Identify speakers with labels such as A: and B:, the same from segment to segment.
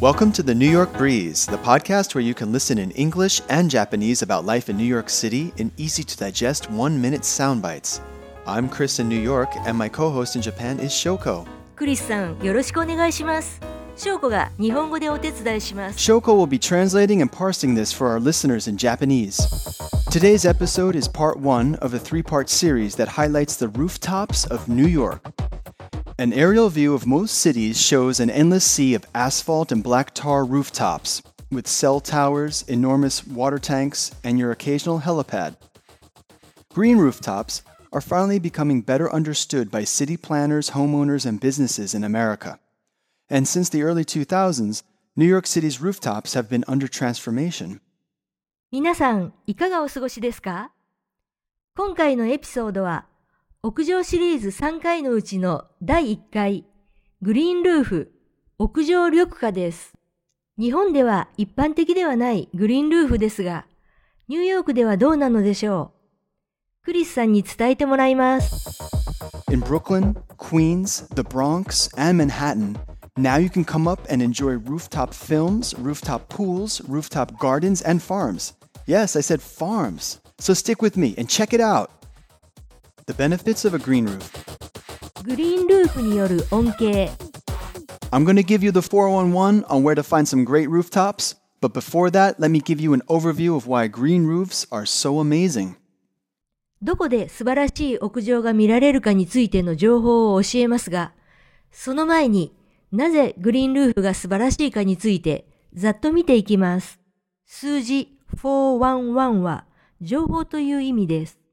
A: Welcome to the New York Breeze, the podcast where you can listen in English and Japanese about life in New York City in easy to digest one minute sound bites. I'm Chris in New York, and my co host in Japan is Shoko.
B: クリスさん、よろしくお願いします。翔子が日本語でお手伝いします。
A: Shoko will be translating and parsing this for our listeners in Japanese. Today's episode is part one of a three part series that highlights the rooftops of New York. An aerial view of most cities shows an endless sea of asphalt and black tar rooftops, with cell towers, enormous water tanks, and your occasional helipad. Green rooftops are finally becoming better understood by city planners, homeowners, and businesses in America. And since the early 2000s, New York City's rooftops have been under transformation.
B: 皆さん、いかがお過ごしですか今回のエピソードは、 屋上シリーズ3回のうちの第1回、グリーンルーフ、屋上緑化です。日本では一般的ではないグリーンルーフですが、ニューヨークではどうなのでしょうクリスさんに伝えてもらいます。
A: In Brooklyn, Queens, the Bronx, and Manhattan, now you can come up and enjoy rooftop films, rooftop pools, rooftop gardens, and farms. Yes, I said farms. So stick with me and check it out. The benefits of a green roof.
B: グリーンルーフによる恩恵。
A: I'm going to give you the 411 on where to find some great rooftops, but before that, let me give you an overview of why green roofs are so amazing.
B: どこで素晴らしい屋上が見られるかについての情報を教えますが、その前になぜグリーンルーフが素晴らしいかについてざっと見ていきます。数字411は情報という意味です。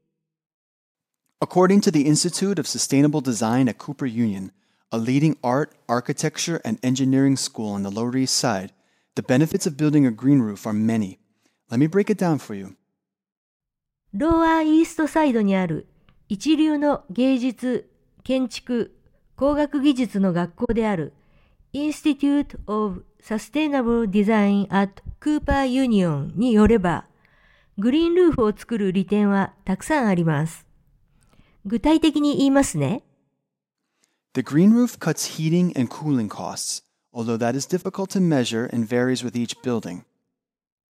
A: According to the Institute of Sustainable Design at Cooper Union, a leading art, architecture, and engineering school on the Lower East Side, the benefits of building a green roof are many. Let me break it down for you.
B: ローアーイーストサイドにある一流の芸術、建築、工学技術の学校である Institute of Sustainable Design at Cooper Union によれば、グリーンルーフを作る利点はたくさんあります。具体的に言いますね。
A: The green roof cuts heating and cooling costs, although that is difficult to measure and varies with each building.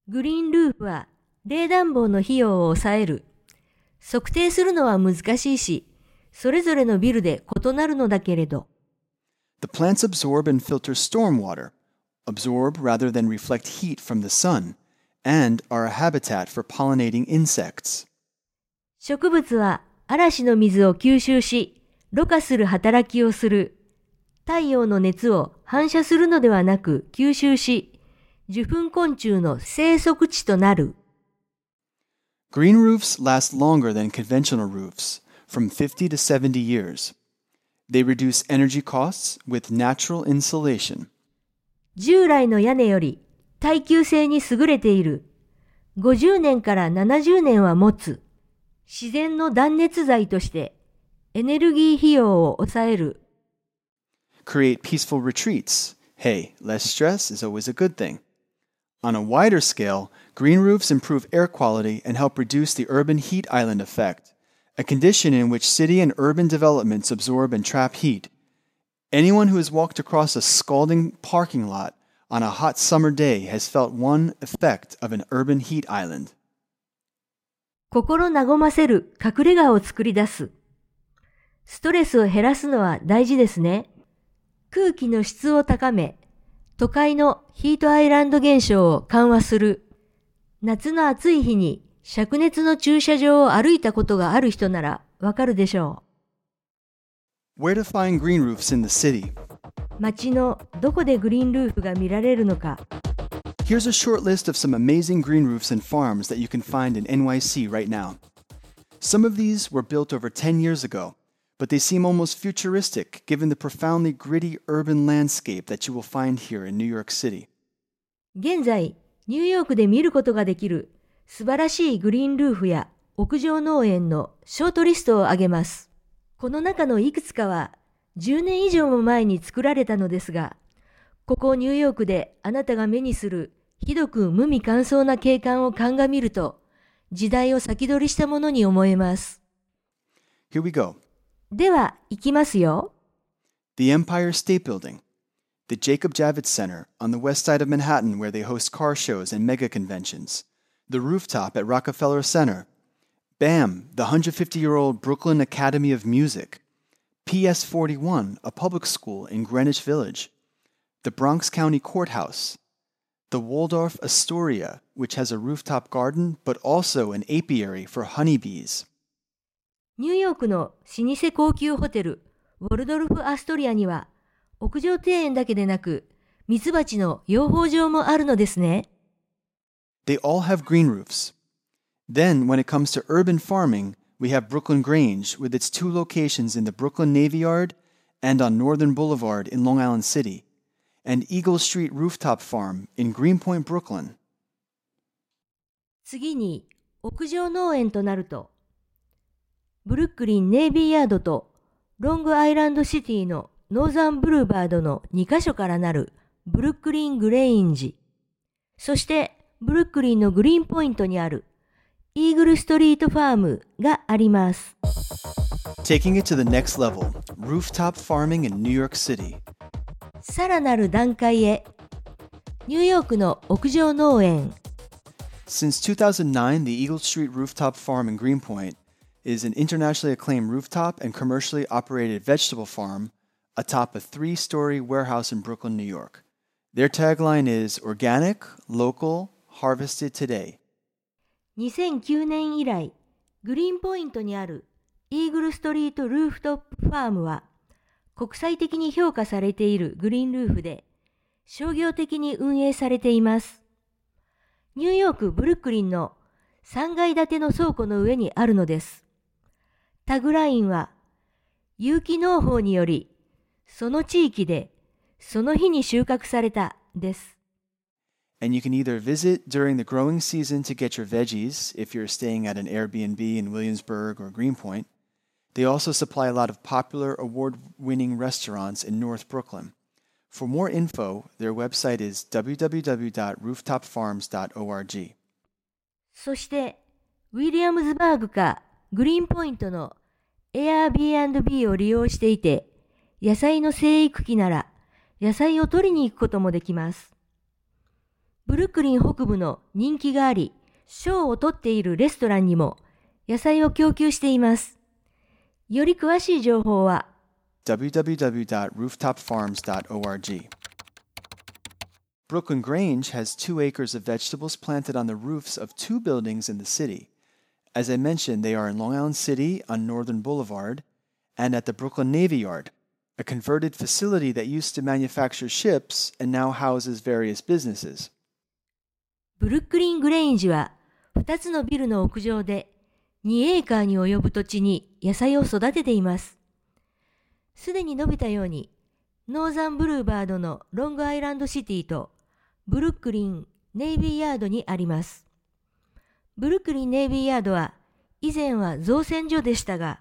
B: グリーンルーフは冷暖房の費用を抑える。測定するのは難しいし、それぞれのビルで異なるのだけれど、
A: The plants absorb and filter stormwater, absorb rather than reflect heat from the sun, and are a habitat for pollinating insects.
B: 植物は嵐の水を吸収し、ろ過する働きをする。太陽の熱を反射するのではなく吸収し、受粉昆虫の生息地となる。
A: Green roofs last longer than conventional roofs, from 50 to 70 years. They reduce energy costs with natural insulation.
B: 従来の屋根より耐久性に優れている。50年から70年は持つ。自然の断熱材としてエネルギー費用を抑える。
A: Create peaceful retreats. Hey, less stress is always a good thing. On a wider scale, green roofs improve air quality and help reduce the urban heat island effect, a condition in which city and urban developments absorb and trap heat. Anyone who has walked across a scalding parking lot on a hot summer day has felt one effect of an urban heat island.
B: 心和ませる隠れ家を作り出す。ストレスを減らすのは大事ですね。空気の質を高め、都会のヒートアイランド現象を緩和する。夏の暑い日に灼熱の駐車場を歩いたことがある人ならわかるでしょ
A: Where to find green roofs in the city?
B: う。街のどこでグリーンルーフが見られるのか。
A: Here's a short list of some amazing green roofs and farms that you can find in NYC right now. Some of these were built over 10 years ago, but they seem almost futuristic given the profoundly gritty urban landscape that you will find here in New York City.
B: 現在、ニューヨークで見ることができる素晴らしいグリーンルーフや屋上農園のショートリストを挙げます。この中のいくつかは10年以上も前に作られたのですが、 ここニューヨークであなたが目にするひどく無味乾燥な景観を鑑みると、時代を先取りしたものに思えます。
A: Here we go.
B: では、行きますよ。
A: The Empire State Building. the Jacob Javits Center on the west side of Manhattan, where they host car shows and mega conventions, the rooftop at Rockefeller Center, BAM, the 150 year old Brooklyn Academy of Music, PS 41, a public school in Greenwich Village, the Bronx County Courthouse, the Waldorf Astoria, which has a rooftop garden but also an apiary for honeybees.
B: ニューヨークの老舗高級ホテル、ウォルドルフ・アストリアには、屋上庭園だけでなく、ミツバチの養蜂場もあるのですね。
A: They all have green roofs. Then, when it comes to urban farming, we have Brooklyn Grange with its two locations in the Brooklyn Navy Yard and on Northern Boulevard in Long Island City, And Eagle Street Rooftop Farm in Greenpoint, Brooklyn.
B: 次に、屋上農園となると、ブルックリン・ネイビーヤードとロングアイランドシティのノーザンブルーバードの2カ所からなるブルックリン・グレインジ、そしてブルックリンのグリーンポイントにあるイーグルストリートファームがあります。
A: Taking it to the next level rooftop farming in New York City.
B: さらなる段階へ、ニューヨークの屋上農園、
A: Since 2009, the Eagle Street Rooftop Farm in Greenpoint is an internationally acclaimed rooftop and commercially operated vegetable farm atop a three story warehouse in Brooklyn, New York. Their tagline is organic, local, harvested today.
B: 2009年以来、グリーンポイントにあるイーグルストリートルーフトップファームは、国際的に評価されているグリーンルーフで、商業的に運営されています。ニューヨーク・ブルックリンの3階建ての倉庫の上にあるのです。タグラインは、有機農法により、その地域で、その日に収穫された、です。
A: And you can either visit during the growing season to get your veggies if you're staying at an Airbnb in Williamsburg or Greenpoint. They also supply a lot of popular award winning restaurants in North Brooklyn. For more info, their website is www.rooftopfarms.org.
B: そして、ウィリアムズバーグかグリーンポイントの Airbnb を利用していて、野菜の生育期なら野菜を取りに行くこともできます。ブルックリン北部の人気があり、賞を取っているレストランにも野菜を供給しています。より詳しい情報は
A: www.rooftopfarms.org. Brooklyn Grange has two acres of vegetables planted on the roofs of two buildings in the city. As I mentioned, they are in Long Island City on Northern Boulevard and at the Brooklyn Navy Yard, a converted facility that used to manufacture ships and now houses various businesses.
B: ブルックリン・グレインジは2つのビルの屋上で2エーカーに及ぶ土地に野菜を育てています。すでに述べたように、ノーザンブルーバードのロングアイランドシティとブルックリン・ネイビーヤードにあります。ブルックリン・ネイビーヤードは以前は造船所でしたが、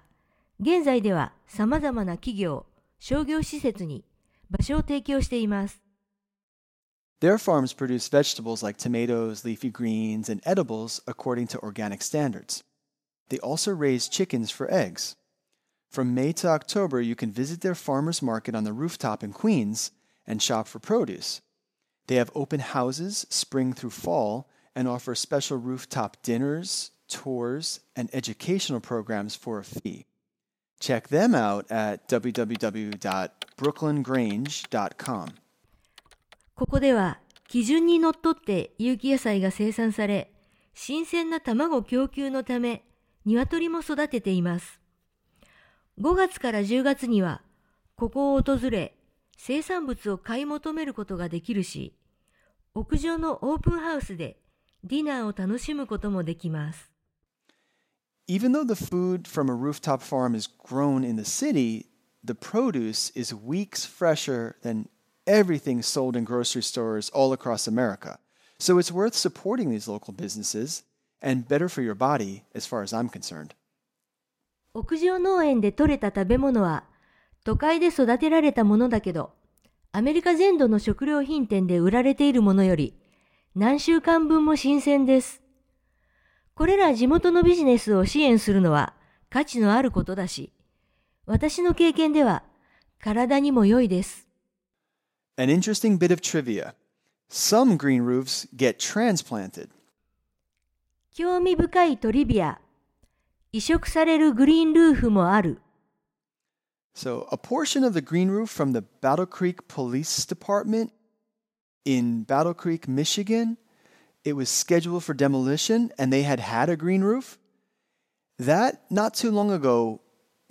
B: 現在では様々な企業、商業施設に場所を提供しています。
A: Their farms produce vegetables like tomatoes, leafy greens, and edibles according to organic standards. They also raise chickens for eggs. From May to October, you can visit their farmers market on the rooftop in Queens and shop for produce. They have open houses spring through fall and offer special rooftop dinners, tours, and educational programs for a fee. Check them out at www.brooklyngrange.com.
B: ここでは基準にのっとって有機野菜が生産され、新鮮な卵供給のため、 鶏も育てています。5月から10月には、ここを訪れ、生産物を買い求めることができるし、屋上のオープンハウスでディナーを楽しむこともできます。
A: Even though the food from a rooftop farm is grown in the city, the produce is weeks fresher than everything sold in grocery stores all across America. So it's worth supporting these local businesses and better for your body as far as I'm concerned.
B: 屋上農園で採れた食べ物は都会で育てられたものだけど、アメリカ全土の食料品店で売られているものより何週間分も新鮮です。これら地元のビジネスを支援するのは価値のあることだし、私の経験では体にも良いです。
A: An interesting bit of trivia some green roofs get transplanted.
B: 興味深いトリビア。移植されるグリーンルーフもある。
A: So, a portion of the green roof from the Battle Creek Police Department in Battle Creek, Michigan, it was scheduled for demolition and they had had a green roof. That, not too long ago,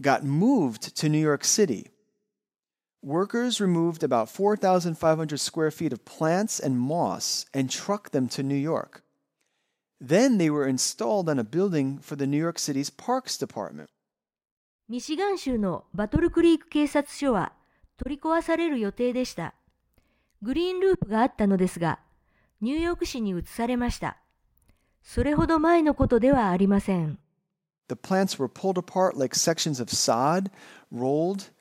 A: got moved to New York City. Workers removed about 4,500 square feet of plants and moss and trucked them to New York. Then they were installed on a building for the New York City's Parks Department.
B: ミシガン州のバトルクリーク警察署は取り壊される予定でした。グリーンループがあったのですが、ニューヨーク市に移されました。それほど前のことではありません。
A: The plants were pulled apart like sections of sod, rolled,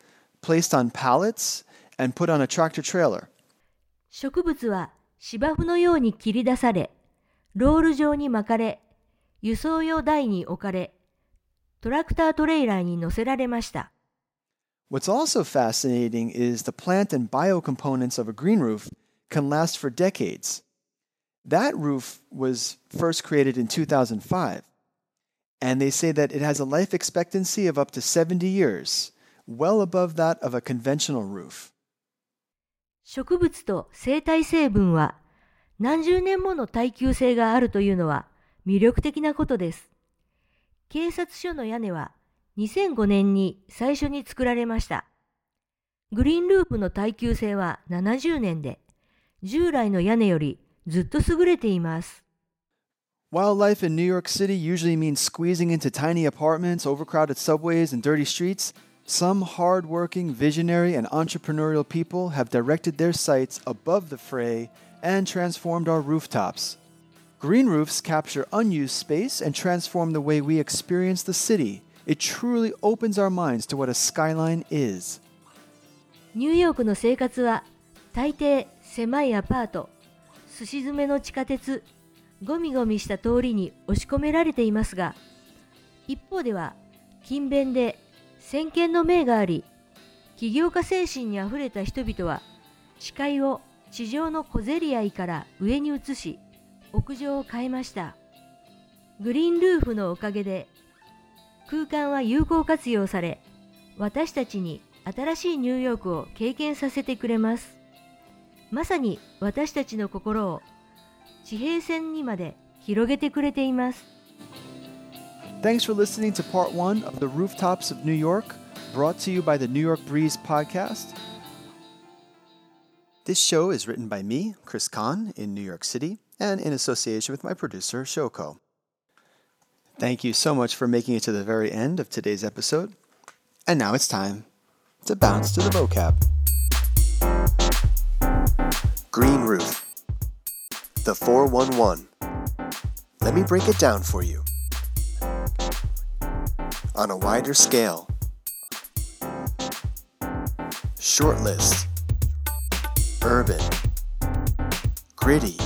A: placed on pallets, and put on a tractor trailer.
B: 植物は芝生のように切り出され、ロール状に巻かれ、輸送用台に置かれ、トラクタートレーラーに乗せられました。
A: What's also fascinating is the plant and biocomponents of a green roof can last for decades. That roof was first created in 2005, and they say that it has a life expectancy of up to 70 years, well above that of a conventional roof.
B: 植物と生態成分は何十年もの耐久性があるというのは魅力的なことです。警察署の屋根は2005年に最初に作られました。グリーンループの耐久性は70年で、従来の屋根よりずっと優れています。
A: While life in New York City usually means squeezing into tiny apartments, overcrowded subways, and dirty streets, some hardworking, visionary, and entrepreneurial people have directed their sights above the fray and transformed our rooftops. Green roofs capture unused space and transform the way we experience the city. It truly opens our minds to what a skyline is.
B: ニューヨークの生活は大抵狭いアパート、すし詰めの地下鉄、ゴミゴミした通りに押し込められていますが、一方では勤勉で先見の明があり、起業家精神にあふれた人々は視界を地上の小競り合いから上に移し、屋上を変えました。グリーンルーフのおかげで空間は有効活用され、私たちに新しいニューヨークを経験させてくれます。まさに私たちの心を地平線にまで広げてくれています。
A: Thanks for listening to part one of The Rooftops of New York, brought to you by the New York Breeze podcast. This show is written by me, Chris Kahn, in New York City, and in association with my producer, Shoko. Thank you so much for making it to the very end of today's episode. And now it's time to bounce to the vocab. Green roof. The 411. Let me break it down for you on a wider scale. Short list. Urban. Gritty.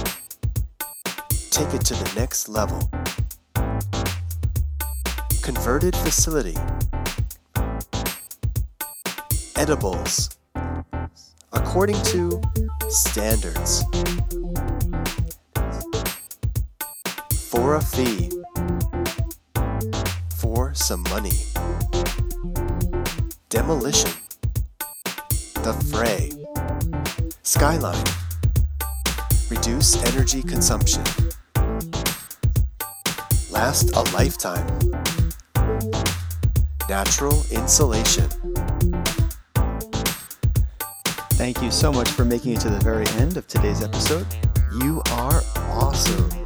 A: Take it to the next level. Converted facility. Edibles. According to standards. For a fee. For some money. Demolition. The fray. Skyline. Reduce energy consumption. Last a lifetime. Natural insulation. Thank you so much for making it to the very end of today's episode. You are awesome.